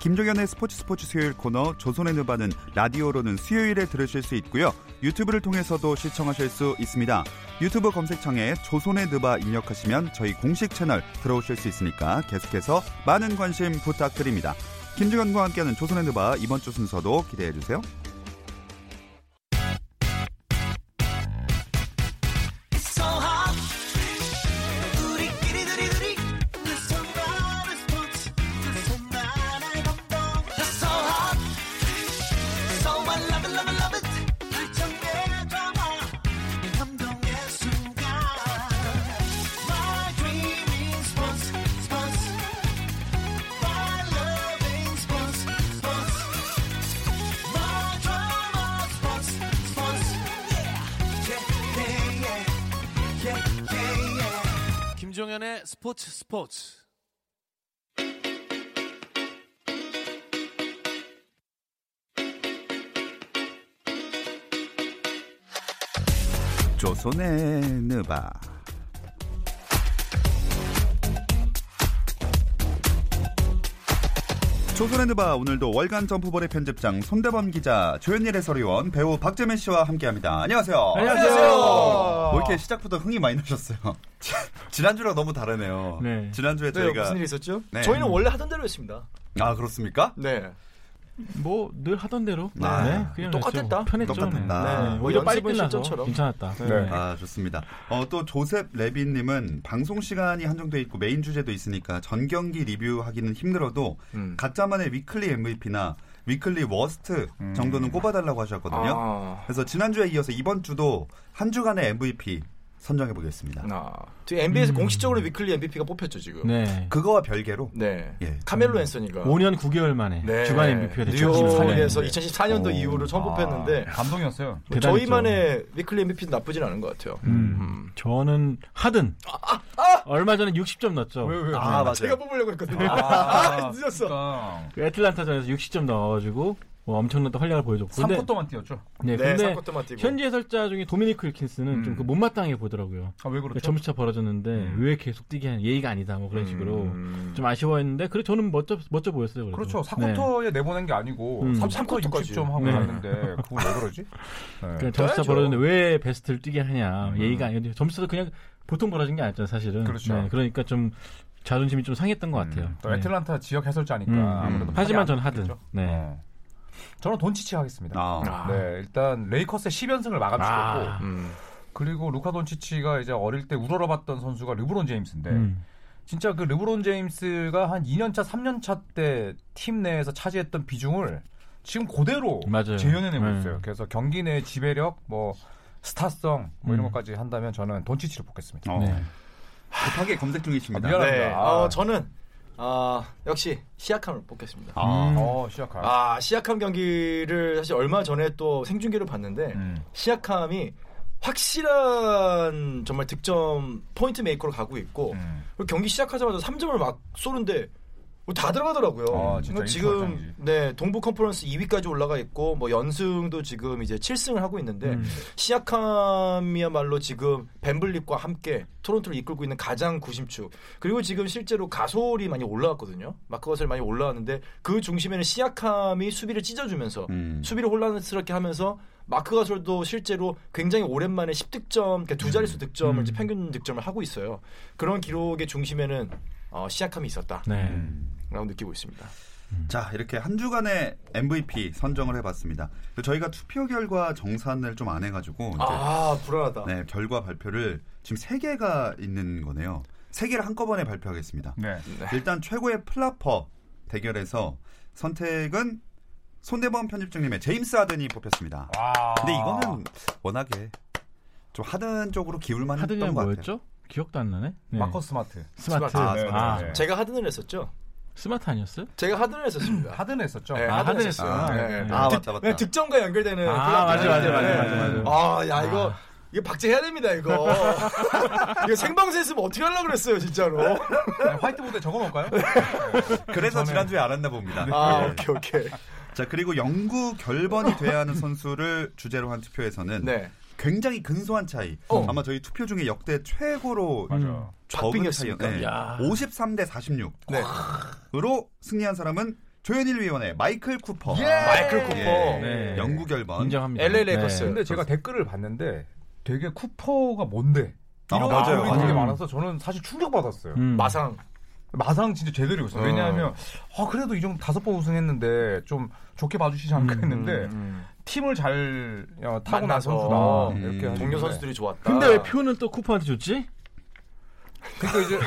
김종현의 스포츠 스포츠 수요일 코너 조선의 누바는 라디오로는 수요일에 들으실 수 있고요. 유튜브를 통해서도 시청하실 수 있습니다. 유튜브 검색창에 조선의 누바 입력하시면 저희 공식 채널 들어오실 수 있으니까 계속해서 많은 관심 부탁드립니다. 김종현과 함께하는 조선의 누바 이번 주 순서도 기대해 주세요. 김종현의 스포츠 스포츠. 조선의 누바 조선의 누바 오늘도 월간 점프볼의 편집장 손대범 기자 조현일 해설위원 배우 박재민 씨와 함께합니다. 안녕하세요. 안녕하세요. 뭐 이렇게 시작부터 흥이 많이 나셨어요. 지난주랑 너무 다르네요. 네. 지난주에 네, 저희가 무슨 일이 있었죠? 네. 저희는 원래 하던 대로 했습니다. 아 그렇습니까? 네. 뭐 늘 하던 대로 아, 네, 그냥 똑같았다. 좀 편했죠. 똑같았다. 네, 뭐 오히려 빨리 끝나서. 괜찮았다. 네. 아 좋습니다. 어, 또 조셉 레빈님은 방송 시간이 한정돼 있고 메인 주제도 있으니까 전 경기 리뷰하기는 힘들어도 음. 각자만의 weekly MVP나 weekly worst 정도는 꼽아달라고 하셨거든요. 아. 그래서 지난주에 이어서 이번 주도 한 주간의 MVP 선정해 보겠습니다. 아. 지금 NBA에서 공식적으로 weekly MVP가 뽑혔죠, 지금. 네. 그거와 별개로 네. 예. 카멜로 앤서니가 5년 9개월 만에 네. 주간 MVP가 됐죠. 뉴욕에서 2014년에. 2014년도 오. 이후로 처음 뽑혔는데 감동이었어요. 뭐. 저희만의 weekly MVP는 나쁘진 않은 것 같아요. 음, 저는 하든 얼마 전에 60점 넣었죠. 왜, 왜? 아 맞아요. 제가 뽑으려고 했거든요. 아, 아, 늦었어. 그러니까 그 애틀란타전에서 60점 넣어가지고 뭐 엄청난 또 활약을 보여줬고. 근데 3쿼터만 뛰었죠. 네, 네, 근데 3쿼터만 뛰고. 현지 해설자 중에 도미니크 윌킨스는 음. 좀그 못마땅해 보더라고요. 아, 왜 그렇죠? 점수차 벌어졌는데 음. 왜 계속 뛰게 하는 예의가 아니다 뭐 그런 식으로 음. 좀 아쉬워했는데 그래 저는 멋져 멋져 보였어요. 그래도. 그렇죠. 네. 4쿼터에 내보낸 게 아니고 음. 3쿼터 3쿼터까지. 60점 하고 네. 갔는데 그걸 왜 그러지? 네. 점수차. 벌어졌는데 왜 베스트를 뛰게 하냐 음. 예의가 아니었는데 점수도 그냥 보통 벌어진 게 아니었잖아요 사실은. 그렇죠. 네, 그러니까 좀 자존심이 좀 상했던 것 같아요. 음, 또 네. 애틀란타 지역 해설자니까 음, 아무래도 하지만 전안 하든. 네. 어. 저는 돈치치 하겠습니다. 아, 아. 네, 일단 레이커스의 10연승을 마감시켰고 아. 음. 그리고 루카 돈치치가 이제 어릴 때 우러러봤던 선수가 르브론 제임스인데 음. 진짜 그 르브론 제임스가 한 2년차, 3년차 때 팀 내에서 차지했던 비중을 지금 그대로 맞아요. 재현해내고 네. 있어요. 그래서 경기 내 지배력, 뭐 스타성 뭐 이런 음. 것까지 한다면 저는 돈치치를 뽑겠습니다. 어. 네. 급하게 검색 중이십니다. 아, 미안합니다. 네. 아. 어, 저는 아, 역시 시아캄을 뽑겠습니다. 아, 음. 어, 시작할. 아, 시아캄 경기를 사실 얼마 전에 또 생중계로 봤는데 음. 시아캄이 확실한 정말 득점 포인트 메이커로 가고 있고 음. 그리고 경기 시작하자마자 3점을 막 쏘는데 뭐 다 들어가더라고요. 아, 그러니까 지금. 네 동부 컨퍼런스 2위까지 올라가 있고 뭐 연승도 지금 이제 7승을 하고 있는데 음. 시약함이야말로 지금 벤블립과 함께 토론토를 이끌고 있는 가장 구심축 그리고 지금 실제로 가솔이 많이 올라왔거든요. 마크 가솔이 많이 올라왔는데 그 중심에는 시약함이 수비를 찢어주면서 음. 수비를 혼란스럽게 하면서 마크 가솔도 실제로 굉장히 오랜만에 10득점, 그러니까 두 자릿수 득점을 음. 평균 득점을 하고 있어요. 그런 기록의 중심에는 어, 시약함이 있었다라고 네. 느끼고 있습니다. 자, 이렇게 한 주간의 MVP 선정을 해봤습니다. 저희가 투표 결과 정산을 좀 안 해가지고 이제 아 불안하다. 네, 결과 발표를 지금 세 개가 있는 거네요. 세 개를 한꺼번에 발표하겠습니다. 네. 일단 최고의 flopper 대결에서 선택은 손대범 편집장님의 제임스 하든이 뽑혔습니다. 와. 근데 이거는 워낙에 좀 하든 쪽으로 기울만 했던 것 같아요. 뭐였죠? 기억도 안 나네. 네. 마커스 스마트. 스마트. 스마트. 아, 네, 아, 네. 제가 하든을 했었죠. 스마트 아니었어요? 제가 하든을 했었습니다. 하든 했었죠. 네, 아, 하든 했어요. 했어요. 네, 네. 네. 아, 득- 맞다, 맞다. 네, 득점과 연결되는 아, 맞아, 맞아. 맞아, 맞아, 맞아. 아, 야 이거 이거 박제해야 됩니다 이거. 이거 생방송 했으면 어떻게 하려고 그랬어요 진짜로. 화이트보드에 적어 놓을까요? 그래서 지난주에 알았나 봅니다. 아 네. 오케이 오케이. 자 그리고 영구 결번이 돼야 하는 선수를 주제로 한 투표에서는 네. 굉장히 근소한 차이. 어. 아마 저희 투표 중에 역대 최고로 맞아. 적은 박빙이었습니까? 차이. 네. 야. 53대 46. 네. 으로 승리한 사람은 조현일 위원의 마이클 쿠퍼. 마이클 쿠퍼. 예. 네. 영구 결번. 인정합니다. LA 레이커스. 근데 제가 댓글을 봤는데 되게 쿠퍼가 뭔데? 아, 이런 맞아요, 댓글이 되게 맞아요. 많아서 저는 사실 충격받았어요. 음. 마상. 마상 진짜 제대로 입었어요. 어. 왜냐하면 아 그래도 이 정도 다섯 번 우승했는데 좀 좋게 봐주시지 않을까 음, 했는데 음. 팀을 잘 어, 타고 난 만나서. 선수다 음. 이렇게 동료 선수들이 좋았다. 근데 왜 표는 또 쿠퍼한테 줬지? 그러니까 이제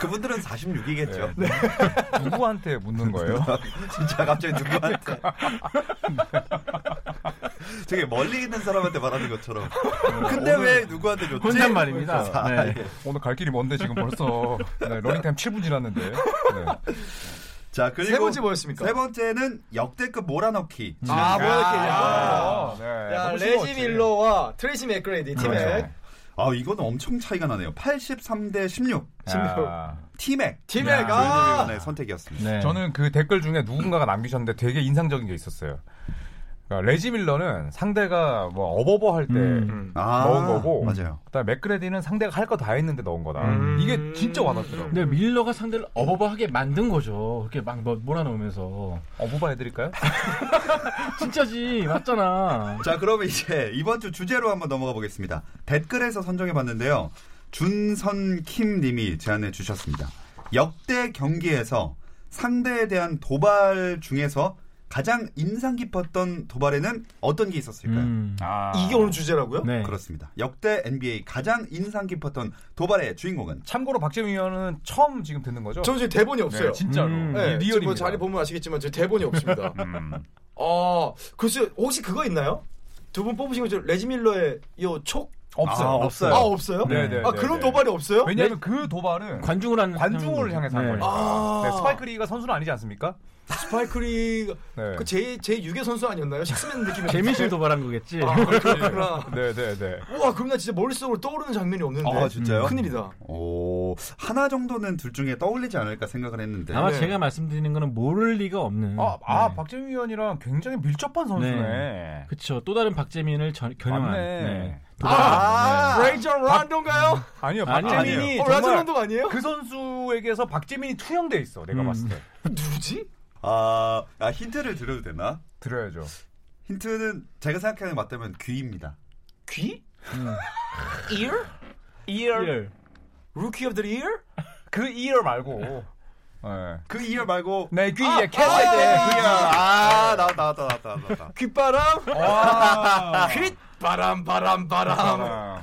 그분들은 46이겠죠. 네. 누구한테 묻는 거예요? 진짜 갑자기 누구한테. 되게 멀리 있는 사람한테 말하는 것처럼. 근데 왜 누구한테 줬지? 혼잣말입니다. 아, 네. 예. 오늘 갈 길이 먼데 지금 벌써 네, 러닝타임 7분 지났는데 네. 자 그리고 세 번째 뭐였습니까? 세 번째는 역대급 몰아넣기. 아, 뭐야, 이렇게. 아, 네. 레지. 밀러와 트레이시 맥그레이디 팀의 그렇죠. 아 이거는 엄청 차이가 나네요. 83대 16. 아, 티맥. 팀의 조현일 아, 선택이었습니다. 네. 저는 그 댓글 중에 누군가가 남기셨는데 되게 인상적인 게 있었어요. 그러니까 레지 밀러는 상대가 뭐 어버버 할때 음. 아, 넣은 거고 맞아요. 그다음에 맥그레디는 상대가 할 거 다 했는데 넣은 거다. 음. 이게 진짜 와닿더라고요. 근데 밀러가 상대를 어버버하게 만든 거죠. 그렇게 막 뭐- 몰아넣으면서. 어부바 해드릴까요? 진짜지, 맞잖아. 자, 그러면 이제 이번 주 주제로 한번 넘어가 보겠습니다. 댓글에서 선정해 봤는데요. 준선킴 님이 제안해 주셨습니다. 역대 경기에서 상대에 대한 도발 중에서 가장 인상 깊었던 도발에는 어떤 게 있었을까요? 음. 아. 이게 오늘 주제라고요? 네. 그렇습니다. 역대 NBA 가장 인상 깊었던 도발의 주인공은 참고로 박재민 의원은 처음 지금 듣는 거죠? 저 지금 대본이 없어요. 네, 진짜로. 음. 네, 리얼입니다. 뭐 자리 보면 아시겠지만 저 대본이 없습니다. 음. 어, 글쎄 혹시 그거 있나요? 두 분 뽑으신 거죠? 레지 밀러의 요 촉? 없어요. 아, 없어요. 아 없어요? 네, 네, 아 네, 그런 네. 도발이 없어요? 왜냐하면 그 도발은 관중을 한 관중을 향해서 한 거니까. 아. 네, 스파이크리가 선수는 아니지 않습니까? 스파이크리가 네. 그제 제 6의 선수 아니었나요? 식스맨 느낌이 재민실 도발한 거겠지. 아, 그렇구나. 네, 네, 네. 우와, 그럼 나 진짜 머릿속으로 떠오르는 장면이 없는데. 아, 진짜요? 큰일이다. 오, 하나 정도는 둘 중에 떠올리지 않을까 생각을 했는데. 아마 네. 제가 말씀드리는 거는 모를 리가 없는. 아, 아 네. 박재민 의원이랑 굉장히 밀접한 선수네. 그쵸. 또 다른 박재민을 전, 겨냥한. 맞네. 네. 아, 네. 레이저 란도인가요? 아니요, 아니, 박재민이 어, 정말 아니에요? 그 선수에게서 박재민이 투영돼 있어. 내가 음. 봤을 때. 누구지? 아, 아, 힌트를 드려도 되나? 들어야죠. 힌트는 제가 생각하는 게 맞다면 귀입니다. 귀? 음. ear? ear. Rookie of the year? 그 ear 말고. 네. 그 이어 말고 내 귀에 아, 캐스트. 네, 그냥 아, 나왔다, 나왔다, 나왔다, 나왔다. 귓바람? 와. 귓바람, 바람, 바람. 아.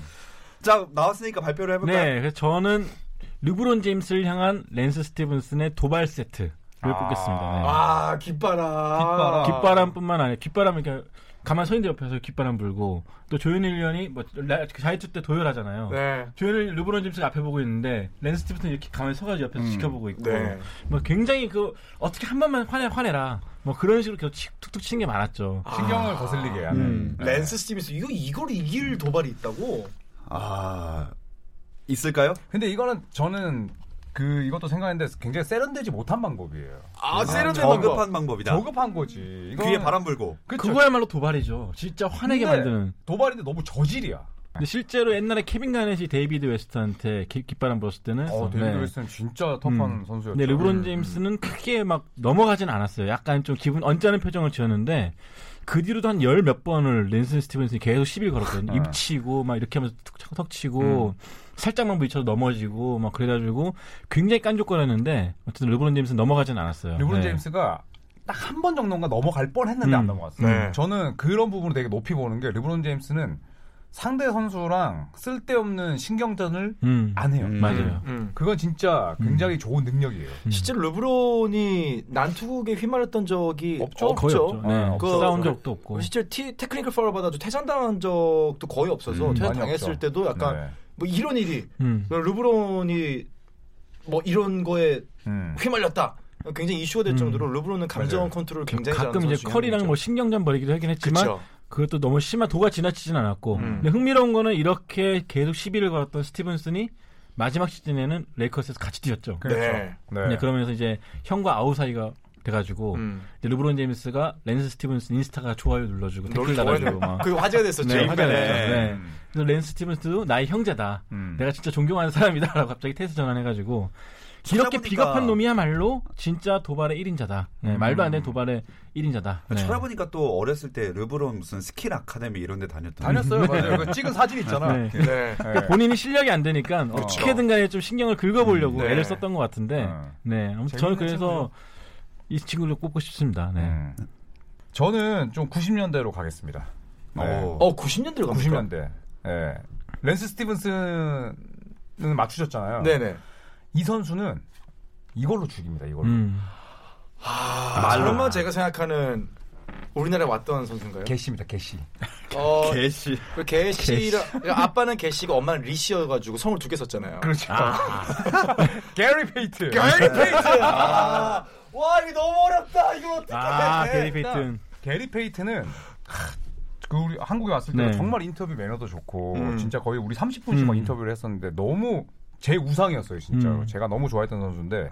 자, 나왔으니까 발표를 해볼까요? 네, 그래서 저는 르브론 제임스를 향한 랜스 스티븐슨의 도발 세트 를 아. 꼽겠습니다. 네. 아, 귓바람. 귓바람. 귓바람뿐만 아니라 귓바람 이렇게 가만 서 있는 옆에서 귓바람 불고 또 조현일 위원이 뭐 라- 자유투 때 도열하잖아요. 네. 조현일 르브론 제임스가 앞에 보고 있는데 랜스 스티븐슨 이렇게 가만히 서가지고 옆에서 음. 지켜보고 있고 네. 뭐 굉장히 그 어떻게 한 번만 화내 화내라 뭐 그런 식으로 계속 치- 툭툭 치는 게 많았죠. 신경을 거슬리게 하는. 음. 네. 랜스 스티븐슨 이거 이걸 이길 도발이 있다고? 아, 있을까요? 근데 이거는 저는 그 이것도 생각했는데 굉장히 세련되지 못한 방법이에요. 아, 세련된 방법. 저급한 방법 이다. 저급한 거지. 이거는- 귀에 바람 불고. 그쵸. 그거야말로 도발이죠. 진짜 화내게 만드는. 도발인데 너무 저질이야. 근데 실제로 옛날에 케빈 가넷이 데이비드 웨스트한테 귀- 귓바람 불었을 때는 어, 데이비드 네. 웨스트는 진짜 터프한 음. 선수였죠. 근데 르브론 음. 제임스는 크게 막 넘어가진 않았어요. 약간 좀 기분 언짢은 표정을 지었는데 그 뒤로도 한 열 몇 번을 랜슨 스티븐슨이 계속 시비를 걸었거든요. 네. 입치고 막 이렇게 하면서 툭, 턱 치고 살짝만 부딪혀도 넘어지고 막 그래가지고 굉장히 깐족거렸는데 어쨌든 르브론 제임스는 넘어가진 않았어요. 르브론 네. 제임스가 딱 한 번 정도가 넘어갈 뻔했는데 음. 안 넘어갔어요. 네. 저는 그런 부분을 되게 높이 보는 게 르브론 제임스는 상대 선수랑 쓸데없는 신경전을 음. 안 해요. 음. 맞아요. 음. 그건 진짜 굉장히 좋은 능력이에요. 음. 실제로 르브론이 난투극에 휘말렸던 적이 없죠. 거의 없죠. 네. 어, 그- 싸운 적도 없고. 실제 티, 테크니컬 파울 받아도 퇴장당한 적도 거의 없어서 음, 퇴장 많이 당했을 없죠. 때도 약간 네. 뭐 이런 일이 음. 르브론이 뭐 이런 거에 음. 휘말렸다. 굉장히 이슈가 될 음. 정도로 르브론은 감정 맞아요. 컨트롤 굉장히 가끔 이제 커리랑 뭐 신경전 벌이기도 하긴 했지만 그렇죠. 그것도 너무 심한 도가 지나치진 않았고 음. 근데 흥미로운 거는 이렇게 계속 시비를 걸었던 스티븐슨이 마지막 시즌에는 레이커스에서 같이 뛰었죠. 그렇죠. 네. 네. 네, 그러면서 이제 형과 아우 사이가 돼가지고 음. 이제 르브론 제임스가 랜스 스티븐슨 인스타에 좋아요 눌러주고 댓글 놀- 달아주고 막 그 화제가 됐었죠. 네, 화제가 됐죠. 네. 네. 그래서 랜스 스티븐슨도 나의 형제다. 음. 내가 진짜 존경하는 사람이다라고 갑자기 태세 전환해가지고 이렇게 비겁한 놈이야말로 진짜 도발의 1인자다. 네, 음. 말도 안 되는 도발의 1인자다. 네. 찾아보니까 또 어렸을 때 르브론 무슨 스킬 아카데미 이런 데 다녔던 다녔어요, 맞아요. 그 찍은 사진 있잖아. 네. 네. 네. 본인이 실력이 안 되니까 그렇죠. 어떻게든 간에 좀 신경을 긁어보려고 음, 네. 애를 썼던 것 같은데 어. 네 아무튼 저는 그래서 이 친구를 꼽고 싶습니다. 네. 음. 저는 좀 90년대로 가겠습니다. 네. 어. 어 90년대로 갑니까? 90년대. 예. 랜스 스티븐슨은 맞추셨잖아요. 네네. 이 선수는 이걸로 죽입니다. 이걸로. 음. 아, 그러면 제가 생각하는 우리나라에 왔던 선수인가요? 개씨입니다. 개씨. 어, 개시. 그 개씨를 아빠는 개씨가 엄마는 리씨여가지고 성을 두 개 썼잖아요. 그렇죠. 아, 게리 페이튼. 게리 페이튼. 아, 와 이거 너무 어렵다. 이거 어떻게? 아 게리 페이튼. 게리 하, 그 우리 한국에 왔을 때 네. 정말 인터뷰 매너도 좋고 음. 진짜 거의 우리 30분씩 막 음. 인터뷰를 했었는데 너무 제 우상이었어요 진짜로 음. 제가 너무 좋아했던 선수인데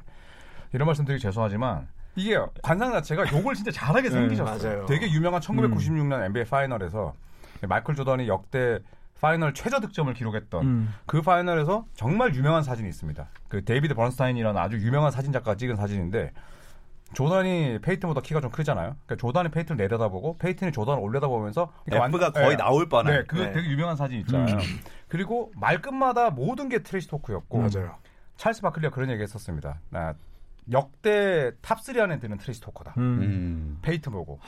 이런 말씀 드리기 죄송하지만 이게 관상 자체가 욕을 진짜 잘하게 네, 생기셨어요 맞아요. 되게 유명한 1996년 NBA 파이널에서 마이클 조던이 역대 파이널 최저 득점을 기록했던 음. 그 파이널에서 정말 유명한 사진이 있습니다. 그 데이비드 번스타인이라는 아주 유명한 사진작가가 찍은 사진인데 조던이 페이튼보다 키가 좀 크잖아요. 그러니까 조던이 페이튼을 내려다보고 페이튼이 조던을 올려다보면서 그러니까 F가 완- 거의 네. 나올 뻔한. 네, 그 네. 되게 유명한 사진 있잖아요. 그리고 말끝마다 모든 게 trash talk였고 맞아요. 찰스 바클리가 그런 얘기 했었습니다. 아, 역대 top 3 안에 드는 trash talker다. 음. 음. 페이튼 보고.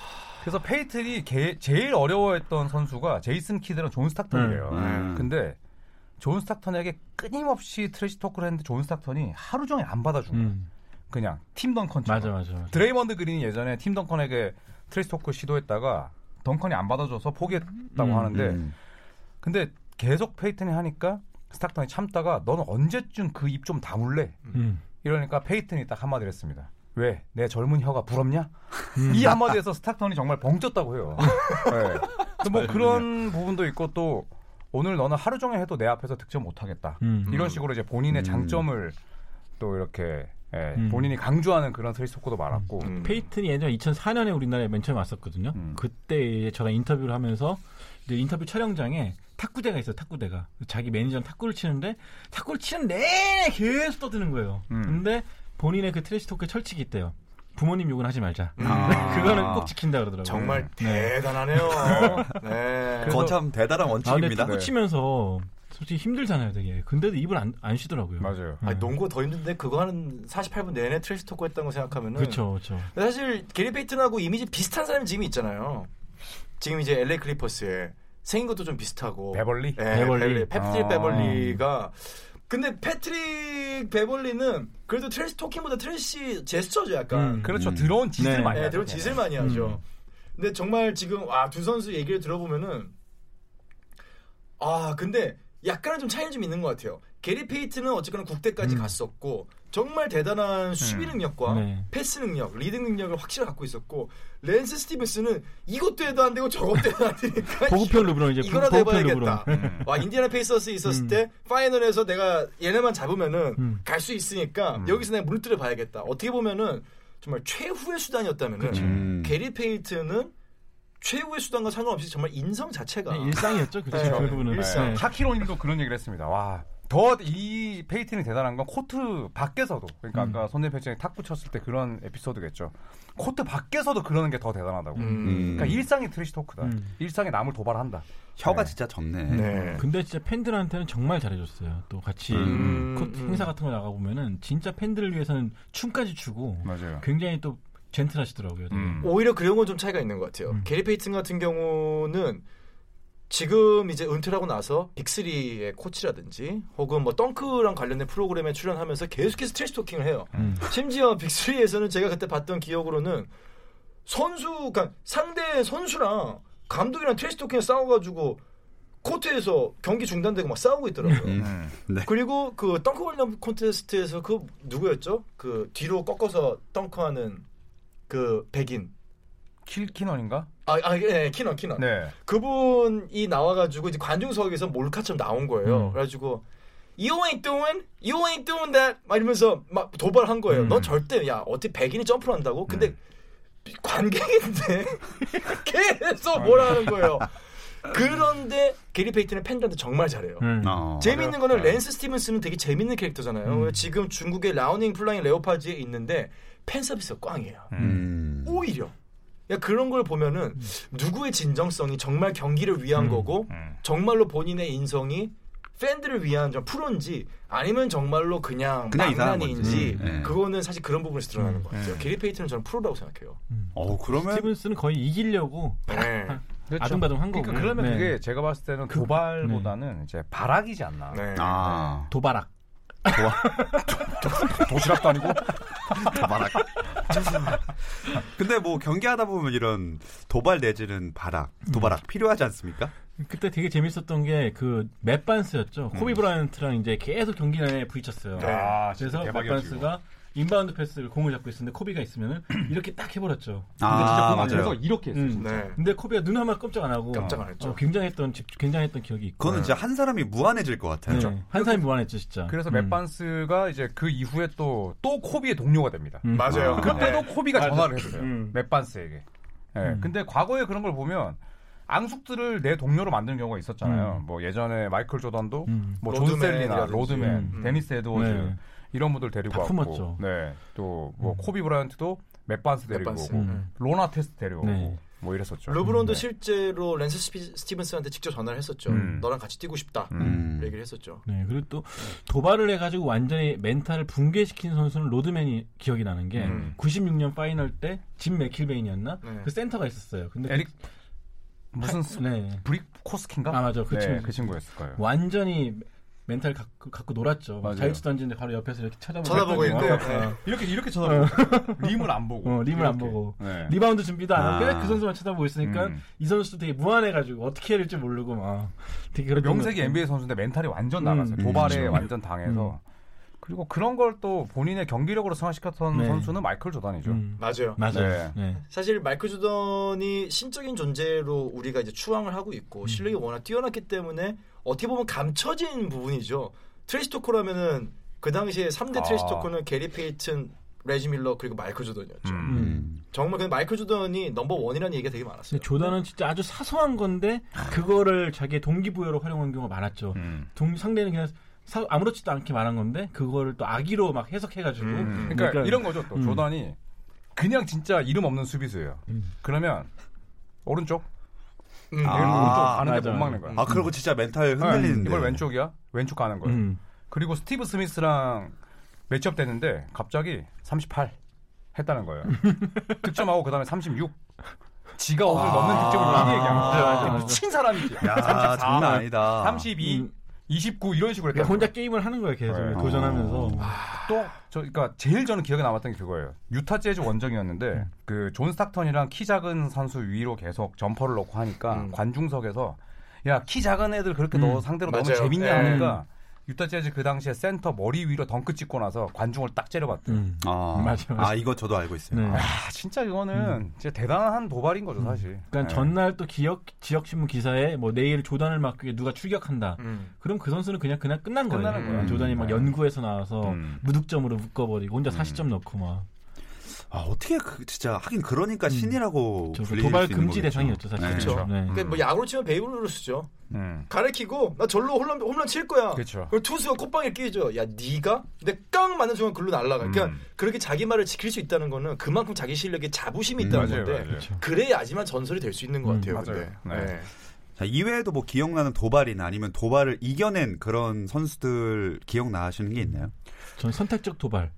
그래서 페이튼이 게- 제일 어려워했던 선수가 제이슨 키드랑 존 스탁턴이래요. 음. 근데 존 스탁턴에게 끊임없이 trash talk를 했는데 존 스탁턴이 하루 종일 안 받아준 거예요. 음. 그냥 팀 덩컨처럼. 맞아 맞아. 맞아. 드레이먼드 그린이 예전에 팀 덩컨에게 trash talk 시도했다가 덩컨이 안 받아줘서 포기했다고 음, 하는데 음. 근데 계속 페이튼이 하니까 스탁턴이 참다가 너는 언제쯤 그 입 좀 다물래? 음. 이러니까 페이튼이 딱 한마디를 했습니다. 왜? 내 젊은 혀가 부럽냐? 음. 이 한마디에서 스탁턴이 정말 벙쪘다고 해요. 네. 근데 뭐 그런 부분도 있고 또 오늘 너는 하루 종일 해도 내 앞에서 득점 못하겠다. 음. 이런 식으로 이제 본인의 음. 장점을 또 이렇게 예, 음. 본인이 강조하는 그런 trash talk도 많았고 음. 페이튼이 예전에 2004년에 우리나라에 맨 처음 왔었거든요. 음. 그때 저랑 인터뷰를 하면서 이제 인터뷰 촬영장에 탁구대가 있어요. 탁구대가 자기 매니저는 탁구를 치는데 탁구를 치는 내내 계속 떠드는 거예요. 음. 근데 본인의 그 trash talk에 철칙이 있대요. 부모님 욕은 하지 말자. 아. 그거는 꼭 지킨다 그러더라고요. 정말 네. 대단하네요. 네. 그래서- 그거 참 대단한 아, 근데 원칙입니다. 탁구 치면서 솔직히 힘들잖아요, 되게. 근데도 입을 안, 안 쉬더라고요. 맞아요. 네. 아니, 농구 더 힘든데 그거 하는 48분 내내 trash talk 했다는 거 생각하면은 그렇죠, 그렇죠. 사실 게리 페이튼하고 이미지 비슷한 사람이 지금 있잖아요. 지금 이제 LA 클리퍼스에 생긴 것도 좀 비슷하고 베벌리? 네, 베벌리. 패트릭 아. 베벌리가 근데 패트릭 베벌리는 그래도 trash talking보다 trash 제스처죠 약간. 음. 그렇죠. 음. 드러운 짓을 네. 많이 네, 하죠. 드러운 짓을 많이 하죠. 음. 근데 정말 지금 아두 선수 얘기를 들어보면은 아 근데 약간은 좀 차이는 좀 있는 것 같아요. 게리 페이튼은 어쨌거나 국대까지 음. 갔었고 정말 대단한 수비 음. 능력과 네. 패스 능력, leading 능력을 확실히 갖고 있었고 랜스 스티븐슨은 이것도 해도 안 되고 저것도 해도 안 되니까 보급형 르브론 이제 이거라도 해봐야겠다. 르브론. 와 인디애나 페이서스 있었을 음. 때 final에서 내가 얘네만 잡으면은 음. 갈수 있으니까 음. 여기서 내가 물들여 봐야겠다. 어떻게 보면은 정말 최후의 수단이었다면은 음. 게리 페이튼은 최후의 수단과 상관없이 정말 인성 자체가 네, 일상이었죠, 그렇죠. 네, 그 부분은. 일상. 네. 타키로님도 그런 얘기를 했습니다. 와. 더 이 페이튼이 대단한 건 코트 밖에서도 그러니까 음. 아까 손대표 형이 탁구 쳤을 때 그런 에피소드겠죠. 코트 밖에서도 그러는 게 더 대단하다고. 음. 그러니까 일상이 trash talk다. 음. 일상에 남을 도발한다. 혀가 네. 진짜 적네. 네. 근데 진짜 팬들한테는 정말 잘해줬어요. 또 같이 음. 코트 행사 같은 거 나가 보면은 진짜 팬들을 위해서는 춤까지 추고 맞아요. 굉장히 또 젠틀하시더라고요. 음. 오히려 그런 건 좀 차이가 있는 것 같아요. 음. 게리 페이튼 같은 경우는 지금 이제 은퇴를 하고 나서 빅3의 코치라든지 혹은 뭐 덩크랑 관련된 프로그램에 출연하면서 계속해서 trash talking을 해요. 음. 심지어 빅3에서는 제가 그때 봤던 기억으로는 선수, 그러니까 상대 선수랑 감독이랑 trash talking을 싸워가지고 코트에서 경기 중단되고 막 싸우고 있더라고요. 음. 네. 그리고 그 덩크 관련 콘테스트에서 그 누구였죠? 그 뒤로 꺾어서 덩크하는 그 백인 킬가넌인가? 아, 아, 예, 키넌, 키넌. 네. 그분이 나와가지고 이제 관중석에서 몰카처럼 나온 거예요. 음. 그래가지고 You ain't doing, you ain't doing that 막 이러면서 막 도발한 거예요. 음. 너 절대 야 어떻게 백인이 점프를 한다고? 근데 관객인데 계속 뭐라 하는 거예요. 그런데 게리 페이튼은 팬들한테 정말 잘해요. 음. 어. 재밌는 거는 네. 랜스 스티븐슨은 되게 재밌는 캐릭터잖아요. 음. 지금 중국의 랴오닝 플라잉 레오파즈에 있는데 팬 서비스가 꽝이에요. 음. 오히려 야, 그런 걸 보면은 누구의 진정성이 정말 경기를 위한 음. 거고 음. 정말로 본인의 인성이 팬들을 위한 좀 프로인지 아니면 정말로 그냥 그냥 건지. 음. 그거는 사실 그런 부분에서 드러나는 음. 것 같아요. 음. 게리 페이튼은 저는 프로라고 생각해요. 어 그러면 스티븐스는 거의 이기려고 네. 그렇죠. 아둥바둥 한 거고. 그러니까 그러면 네. 그게 제가 봤을 때는 도발보다는 이제 발악이지 않나. 네. 아 도발악. 도시락도 아니고 바락. 근데 뭐 경기하다 보면 이런 도발 내지는 바락, 도발악 필요하지 않습니까? 그때 되게 재밌었던 게 그 맷반스였죠. 음. 코비 브라이언트랑 이제 계속 경기 내에 부딪혔어요. 네. 아, 그래서 맷반스가 inbound 패스를 공을 잡고 있었는데 코비가 있으면은 이렇게 딱 해버렸죠. 근데 아, 진짜 공 맞아요. 이렇게 했어요. 음. 진짜. 네. 근데 코비가 눈 하나 깜짝 안 하고 깜짝 안 했죠. 어, 굉장했던 집- 굉장했던 기억이 있고. 그거는 진짜 한 사람이 무안해질 것 같아요. 네. 한 사람이 무안했죠 진짜. 그래서 음. 맷 반스가 이제 그 이후에 또또 코비의 동료가 됩니다. 음. 맞아요. 아. 그때도 네. 코비가 맞아. 전화를 했어요. 음. 맷 반스에게. 예, 음. 근데 과거에 그런 걸 보면 앙숙들을 내 동료로 만드는 경우가 있었잖아요. 음. 뭐 예전에 마이클 조던도 음. 뭐 존 로드맨이라든지. 셀리나 로드맨, 음. 데니스 에드워즈 네. 이런 분들 데리고 다 왔고, 품었죠. 네, 또뭐 음. 코비 브라이언트도 맷 반스 데리고. 오고, 음. 론 아테스트 데리고 오고, 네. 뭐 이랬었죠. 르브론도 네. 실제로 랜스 스피- 스티븐슨한테 직접 전화를 했었죠. 음. 너랑 같이 뛰고 싶다. 음. 얘기를 했었죠. 네, 그리고 또 도발을 해가지고 완전히 멘탈을 붕괴시킨 선수는 로드맨이 기억이 나는 게 음. 96년 final 때 짐 맥킬베인이었나? 네. 그 센터가 있었어요. 근데 에릭 그- 무슨 하- 네. 브리코스킨가? 아 맞아, 그 네, 친구 그 친구였을 거예요. 완전히 멘탈 갖고, 갖고 놀았죠. 맞아요. 자유투 던지는데 바로 옆에서 이렇게 쳐다보고. 있는데, 네. 어. 이렇게 이렇게 쳐다보고 림을 안 보고 어, 림을 안 이렇게. 보고. 네. 리바운드 준비도 안 하고 아. 그 선수만 쳐다보고 있으니까 음. 이 선수도 되게 무안해가지고 어떻게 해야 될지 모르고 막 되게 그런 명색이 NBA 선수인데 멘탈이 완전 나갔어요. 음, 도발에 그렇죠. 완전 당해서. 그리고 그런 걸 또 본인의 경기력으로 승화시켰던 네. 선수는 마이클 조단이죠. 음, 맞아요. 맞아요. 네. 네. 사실 마이클 조던이 신적인 존재로 우리가 이제 추앙을 하고 있고 음. 실력이 워낙 뛰어났기 때문에 어떻게 보면 감춰진 부분이죠. trash talker라면은 그 당시에 3대 아. trash talker는 게리 페이튼, 레지 밀러 그리고 마이클 조던이었죠. 음. 음. 정말 그 마이클 조던이 number one이라는 얘기가 되게 많았어요. 조단은 진짜 아주 사소한 건데 그거를 자기의 동기부여로 활용한 경우가 많았죠. 음. 동, 상대는 그냥 사- 아무렇지도 않게 말한 건데 그거를 또 악의로 막 해석해가지고 음. 그러니까, 이런 거죠. 또 음. 조단이 그냥 진짜 이름 없는 수비수예요. 음. 그러면 오른쪽 음. 아. 오른쪽 가는데 맞아. 못 막는 거야. 아 그리고 진짜 멘탈 네, 흔들리는데. 이걸 왼쪽이야? 왼쪽 가는 거예요. 음. 그리고 스티브 스미스랑 match-up 됐는데 갑자기 38 했다는 거예요. 득점하고 그다음에 36. 지가 옷을 넣는 득점을 미리 얘기한 맞아, 맞아, 거야. 미친 사람이지. 야 34, 장난 아니다. 32, 음. 29 이런 식으로 그러니까 했다. 혼자 게임을 하는 거예요 계속 네. 도전하면서 어. 또 저 그러니까 제일 저는 기억에 남았던 게 그거예요. 유타 재즈 원정이었는데 그 존 스탁턴이랑 키 작은 선수 위로 계속 점퍼를 넣고 하니까 음. 관중석에서 야 키 작은 애들 그렇게 음. 너 상대로 너무 맞아요. 재밌냐 예. 하니까 유타 재즈 그 당시에 센터 머리 위로 덩크 찍고 나서 관중을 딱 째려봤대. 요 음. 아, 맞아, 맞아. 아 이거 저도 알고 있어요. 네. 아 진짜 이거는 진짜 대단한 도발인 거죠 사실. 그러니까 네. 전날 또 기억 지역 신문 기사에 뭐 내일 조단을 막기 위해 누가 출격한다. 음. 그럼 그 선수는 그냥 그냥 끝난 거예요. 끝나는 거예요. 조단이 막 네. 연구에서 나와서 음. 무득점으로 묶어버리고 혼자 음. 40점 넣고 막 아 어떻게 그 진짜 하긴 그러니까 신이라고 저 불릴 도발 금지 거겠죠. 대상이었죠 사실. 네. 그렇죠. 네. 그러니까 뭐 야구로 치면 베이브 루스죠. 음. 가리키고 나 절로 홈런 홈런 칠 거야. 그렇죠. 그럼 투수가 콧방귀 뀌죠. 야 네가 근데 깡 맞는 순간 글로 날아가. 그러니까 음. 그렇게 자기 말을 지킬 수 있다는 거는 그만큼 자기 실력에 자부심이 음, 있다는 맞아요, 건데 맞아요. 그래야지만 전설이 될 수 있는 것 음, 같아요. 맞아요. 근데. 네. 네. 자 이외에도 뭐 기억나는 도발이나 아니면 도발을 이겨낸 그런 선수들 기억나시는 게 있나요? 전 선택적 도발.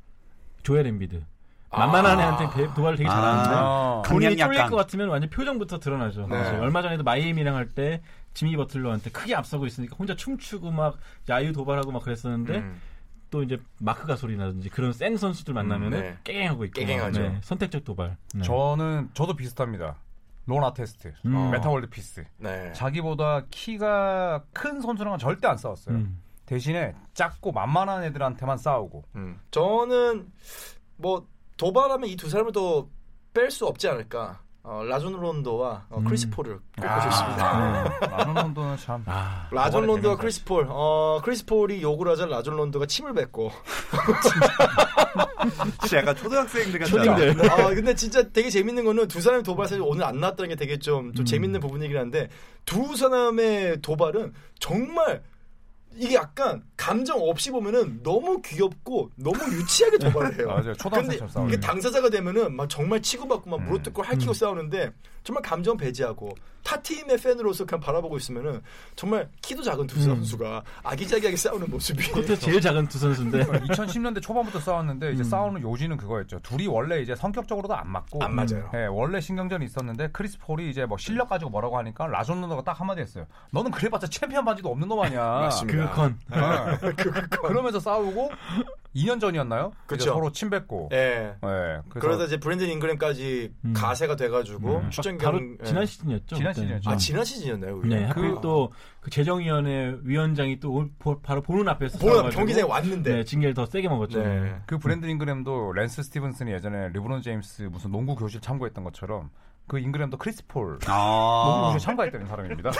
조엘 엠비드. 만만한 애한테 배- 도발을 되게 아. 잘하는데 아. 본인이 쫄릴. 것 같으면 완전 표정부터 드러나죠. 네. 그래서 얼마 전에도 마이애미랑 할 때 지미 버틀러한테 크게 앞서고 있으니까 혼자 춤추고 막 야유 도발하고 막 그랬었는데 음. 또 이제 마크 가솔이라든지 그런 센 선수들 만나면 음, 은 네. 깨갱하고 있고 깨갱하죠. 네, 선택적 도발. 네. 저는 저도 비슷합니다. 론 아테스트, 음. 메타월드 피스. 네. 자기보다 키가 큰 선수랑은 절대 안 싸웠어요. 음. 대신에 작고 만만한 애들한테만 싸우고. 음. 저는 뭐 도발하면 이 두 사람을 더 뺄 수 없지 않을까. 어, 라존 론도와 어, 음. 크리스 폴을 꼽고 아, 싶습니다. 라존 론도는 참. 아, 라존 론도와. 크리스 폴. 어, 크리스 폴이 욕을 하자 라존 론도가 침을 뱉고. 진짜 약간 초등학생들 같잖아. 초딩들. 아, 근데 진짜 되게 재밌는 거는 두 사람의 도발 사실 오늘 안 나왔다는 게 되게 좀, 좀 음. 재밌는 부분이긴 한데 두 사람의 도발은 정말 이게 약간 감정 없이 보면은 너무 귀엽고 너무 유치하게 도발을 해요. 맞아요. 초등학생처럼 싸우는. 이게 당사자가 되면은 막 정말 치고받고 막 음. 물어뜯고 핥히고 음. 싸우는데 정말 감정 배제하고 타 팀의 팬으로서 그냥 바라보고 있으면은 정말 키도 작은 두 음. 선수가 아기자기하게 싸우는 모습이 코트 제일 작은 두 선수인데 2010년대 초반부터 싸웠는데 이제 음. 싸우는 요지는 그거였죠. 둘이 원래 이제 성격적으로도 안 맞고 안 맞아요. 예, 원래 신경전이 있었는데 크리스 폴이 이제 뭐 실력 가지고 뭐라고 하니까 라존 론도가 딱 한마디 했어요. 너는 그래봤자 챔피언 반지도 없는 놈 아니야. 맞습니다. 그건 예. 그러면서 싸우고 2년 전이었나요? 그쵸. 서로 침 뱉고. 예. 예, 그래서 그러다 이제 브랜든 잉그램까지 음. 가세가 돼가지고 음. 출전 바로 경 지난 예. 시즌이었죠. 지난 그때. 시즌이었죠. 아 음. 지난 시즌이었나요? 그게? 네, 그- 하필 또그 재정위원회 위원장이 또 올- 보- 바로 보는 앞에서 보는 경기장에 왔는데. 네, 징계를 더 세게 먹었죠. 네. 그 브랜든 잉그램도 랜스 스티븐슨이 예전에 르브론 제임스 무슨 농구 교실 참가했던 것처럼 그 잉그램도 크리스 폴 농구 아. 교실 참가했다는 사람입니다.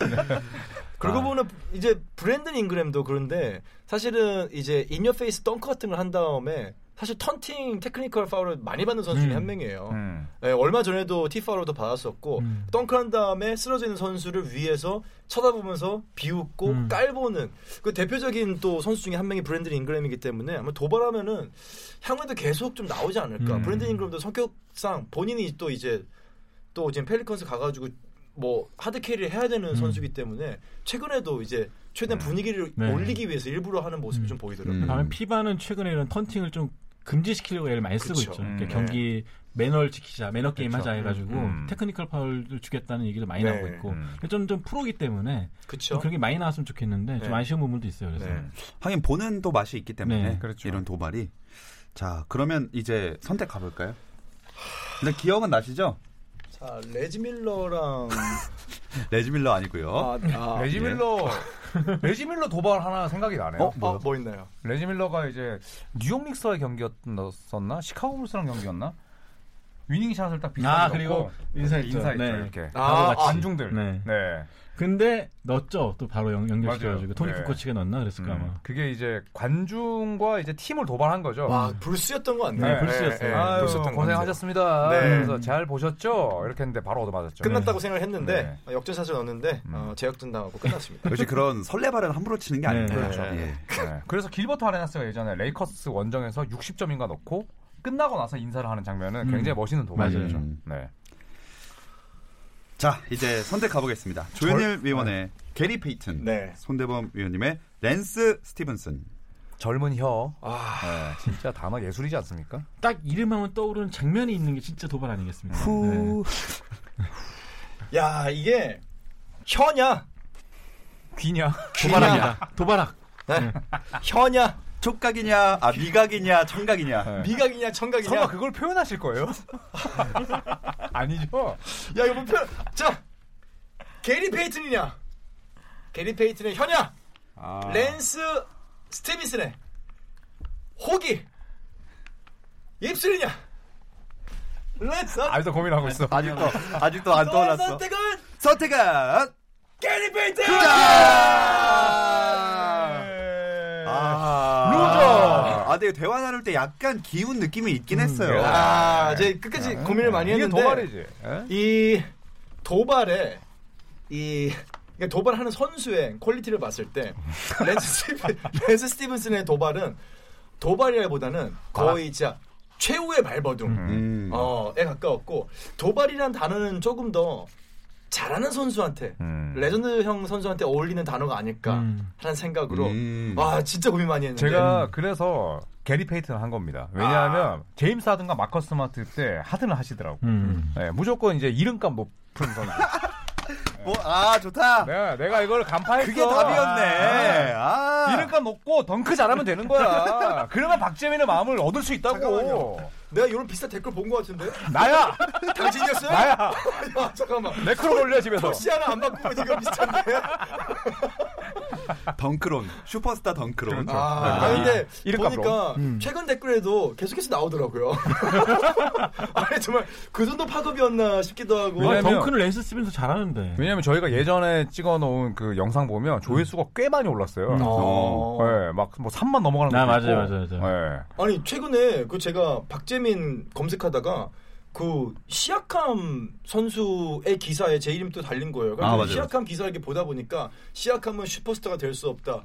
그러고 아. 보면 이제 브랜든 잉그램도 그런데 사실은 이제 in your face dunk 같은 걸 한 다음에 사실 taunting 테크니컬 파울을 많이 받는 선수 중에 음. 한 명이에요. 음. 예, 얼마 전에도 T 파울도 받았었고 음. 덩크한 다음에 쓰러져 있는 선수를 위에서 쳐다보면서 비웃고 음. 깔보는 그 대표적인 또 선수 중에 한 명이 브랜든 잉그램이기 때문에 아마 도발하면은 향후에도 계속 좀 나오지 않을까. 음. 브랜든 잉그램도 성격상 본인이 또 이제 또 지금 펠리컨스 가가지고 뭐 hard carry를 해야 되는 음. 선수기 때문에 최근에도 이제 최대한 분위기를 네. 올리기 위해서 일부러 하는 모습이 음. 좀 보이더라고요. 음. 다음에 FIBA는 최근에 이런 taunting을 좀 금지시키려고 애를 많이 쓰고 그쵸. 있죠. 음, 이렇게 네. 경기 매너를 지키자, 매너 게임 그쵸. 하자 해가지고 음. 테크니컬 파울을 주겠다는 얘기도 많이 네. 나오고 있고 음. 좀, 좀 프로기 때문에. 좀 그런 게 많이 나왔으면 좋겠는데 좀 네. 아쉬운 부분도 있어요. 그래서 네. 하긴 보는 또 맛이 있기 때문에 네, 그렇죠. 이런 도발이. 자, 그러면 이제 선택 가볼까요? 근데 기억은 나시죠? 자 레지 밀러랑 레지 밀러 아니고요. 아, 아, 레지 밀러 레지 밀러 도발 하나 생각이 나네요. 어? 아, 뭐 있나요? 레지 밀러가 이제 뉴욕 닉스와의 경기였었나? 시카고 불스랑 경기였나? winning shot을 딱 비슷하게 아 그리고 인사했죠. 인사했죠 네. 이렇게. 아, 아, 관중들. 네. 네. 근데 넣었죠. 또 바로 연, 연결시켜가지고 맞아요. 토니 네. 쿠코치가 넣었나 그랬을까 음, 아마. 그게 이제 관중과 이제 팀을 도발한 거죠. 와 불스였던 거 같네요. 네, 불스였어요. 아유, 불스였던 거 고생하셨습니다. 네. 그래서 잘 보셨죠? 이렇게 했는데 바로 얻어맞았죠. 끝났다고 생각을 했는데 네. 어, 역전샷을 넣었는데 음. 어, 제역전 당하고 끝났습니다. 역시 그런 설레발은 함부로 치는 게 네, 아닙니다. 그렇죠. 예. 네. 그래서 길버트 아레나스가 예전에 레이커스 원정에서 60점인가 넣고 끝나고 나서 인사를 하는 장면은 음. 굉장히 멋있는 도발이었죠. 맞아요. 네. 자, 이제 선택 가보겠습니다. 조현일 위원의 게리 페이튼, 네. 손대범 위원님의 랜스 스티븐슨. 젊은 혀. 아, 네, 진짜 단어 예술이지 않습니까? 딱 이름하면 떠오르는 장면이 있는 게 진짜 도발 아니겠습니까? 네. 후. 야 이게 혀냐 귀냐? 도발학이다. 도발학. 네. 혀냐 촉각이냐, 아 미각이냐, 청각이냐. 네. 미각이냐 청각이냐 설마 그걸 표현하실 거예요? 아니죠? 야 이거 뭐 표현 자 게리 페이튼이냐 게리 페이튼의 혀냐 아. 랜스 스티븐슨의 호기 입술이냐 let's 아직도 고민하고 있어. 아직도 아직도 안 떠올랐어. 선택은 선택은 게리 페이튼 아, loser! 아, 근데 대화 나눌 때 약간 기운 느낌이 있긴 했어요. 아, 제 끝까지 고민을 많이 했는데 도발이지. 예? 이 도발에 이 그러니까 도발하는 선수의 퀄리티를 봤을 때 랜스, 스티븐, 랜스 스티븐슨의 도발은 도발이라기보다는 거의 진짜 최후의 발버둥 음. 어에 가까웠고 도발이란 단어는 조금 더 잘하는 선수한테 음. 레전드형 선수한테 어울리는 단어가 아닐까 음. 하는 생각으로 음. 와 진짜 고민 많이 했는데 제가 그래서 게리 페이튼 한 겁니다. 왜냐하면 제임스 하든과 마커스 스마트 대 하든을 하시더라고. 음. 네, 무조건 이제 이름값 높은 선수. 뭐, 아, 좋다. 내가, 내가 이걸 간파했어. 그게 답이었네. 아. 이름값 높고 덩크 잘하면 되는 거야. 그러면 박재민의 마음을 얻을 수 있다고. 잠깐만요. 내가 이런 비슷한 댓글 본 것 같은데 나야. 당신이었어요? 나야. 야, 잠깐만 매크로 올려 집에서. 토시 하나 안 바꾸면 이거 비슷한데 덩크론, 슈퍼스타 덩크론. 그렇죠. 아, 네. 아니, 근데. 보니까 음. 최근 댓글에도 계속해서 나오더라고요. 아니 정말 그 정도 파급이었나 싶기도 하고. 아, 왜냐면- 덩크는 렌스 쓰면서 잘하는데. 왜냐면 저희가 예전에 찍어놓은 그 영상 보면 조회수가 꽤 많이 올랐어요. 음. 어. 네, 막뭐 3만 넘어가는 것도 아, 맞아요. 맞아요, 맞아요. 네. 아니 최근에 그 제가 박재민 검색하다가 그 시약함 선수의 기사에 제 이름도 달린 거예요. 아, 그래서 맞아요. 시약함 기사 이렇게 보다 보니까 시약함은 슈퍼스타가 될 수 없다.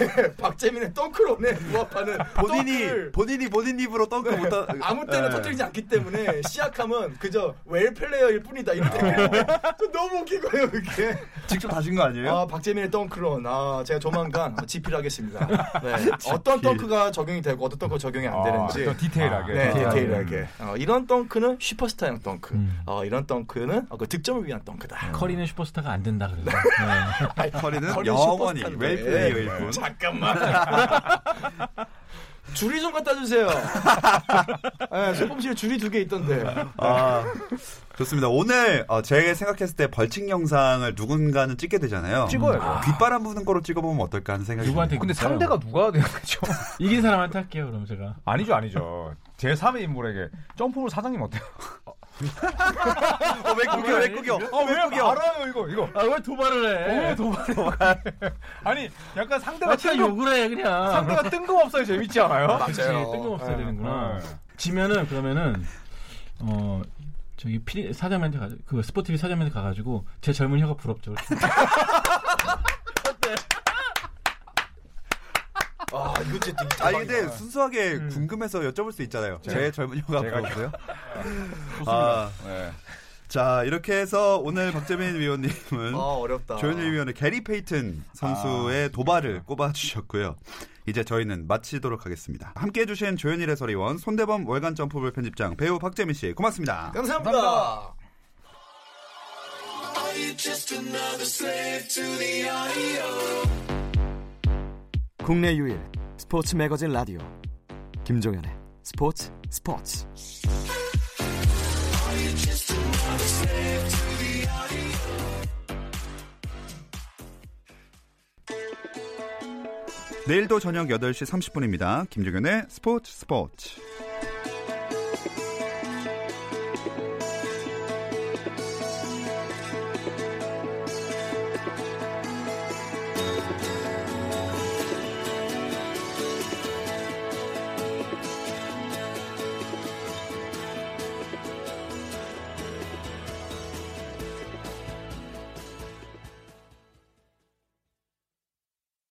왜 박재민의 덩크론에 부합하는 본인이 덩크를 본인이 본인 입으로 덩크 못 하. 아무 때나 네. 터뜨리지 않기 때문에 시약함은 그저 웰 플레이어일 뿐이다. 이런 댓글인데 저 너무 웃긴 거예요 그게. 직접 다신 거 아니에요? 아 박재민의 덩크론. 아 제가 조만간 집필하겠습니다. 네. 어떤 덩크가 적용이 되고 어떤 덩크가 적용이 안 되는지. 아, 좀 디테일하게. 네, 디테일하게. 디테일하게. 어, 이런 덩크는 슈퍼스타형 덩크. 음. 어, 이런 덩크는 어, 그 득점을 위한 덩크다. 커리는 슈퍼스타가 안 된다 그래서. 네. 커리는 커리는 영원히 슈퍼스타인데. role player일 뿐. 잠깐만. 주리 좀 갖다 주세요. 네, 소품실에 주리 두 개 있던데. 아, 좋습니다. 오늘 어, 제가 생각했을 때 벌칙 영상을 누군가는 찍게 되잖아요. 찍어야죠. 아, 귓바람 부는 거로 찍어보면 어떨까 하는 생각이 누구한테 근데? 상대가 누가 돼야 되죠? 이긴 사람한테 할게요 그럼 제가. 아니죠, 아니죠. 제 3의 인물에게 점프로 사장님 어때요? 어, 왜 구겨, 왜 구겨? 어, 왜 구겨? 알아요, 이거, 이거. 아 왜 도발을 해? 어, 도발이 아니, 약간 상대가 아, 진짜 뜬금, 욕을 해 그냥. 상대가 뜬금없어야 재밌지 않아요? 그치, 뜬금없어야 네. 되는구나. 네. 지면은 그러면은 어 저기 PD 사장한테 가, 그 스포티비 사장한테 가가지고 제 젊은 혀가 부럽죠. 아, 이거 진짜 되게 아니, 근데. 순수하게 궁금해서 여쭤볼 수 있잖아요. 제 젊은 부러우세요? 좋습니다. 아, 네. 자, 이렇게 해서 오늘 박재민 위원님은 아, 어렵다. 조현일 위원의 게리 페이튼 선수의 도발을 꼽아주셨고요. 이제 저희는 마치도록 하겠습니다. 함께 해 주신 조현일 해설위원, 손대범 월간 점프볼 편집장, 배우 박재민 씨, 고맙습니다. 감사합니다. 국내 유일 스포츠 매거진 라디오 김종현의 스포츠 스포츠 내일도 저녁 8시 30분입니다. 김종현의 스포츠 스포츠.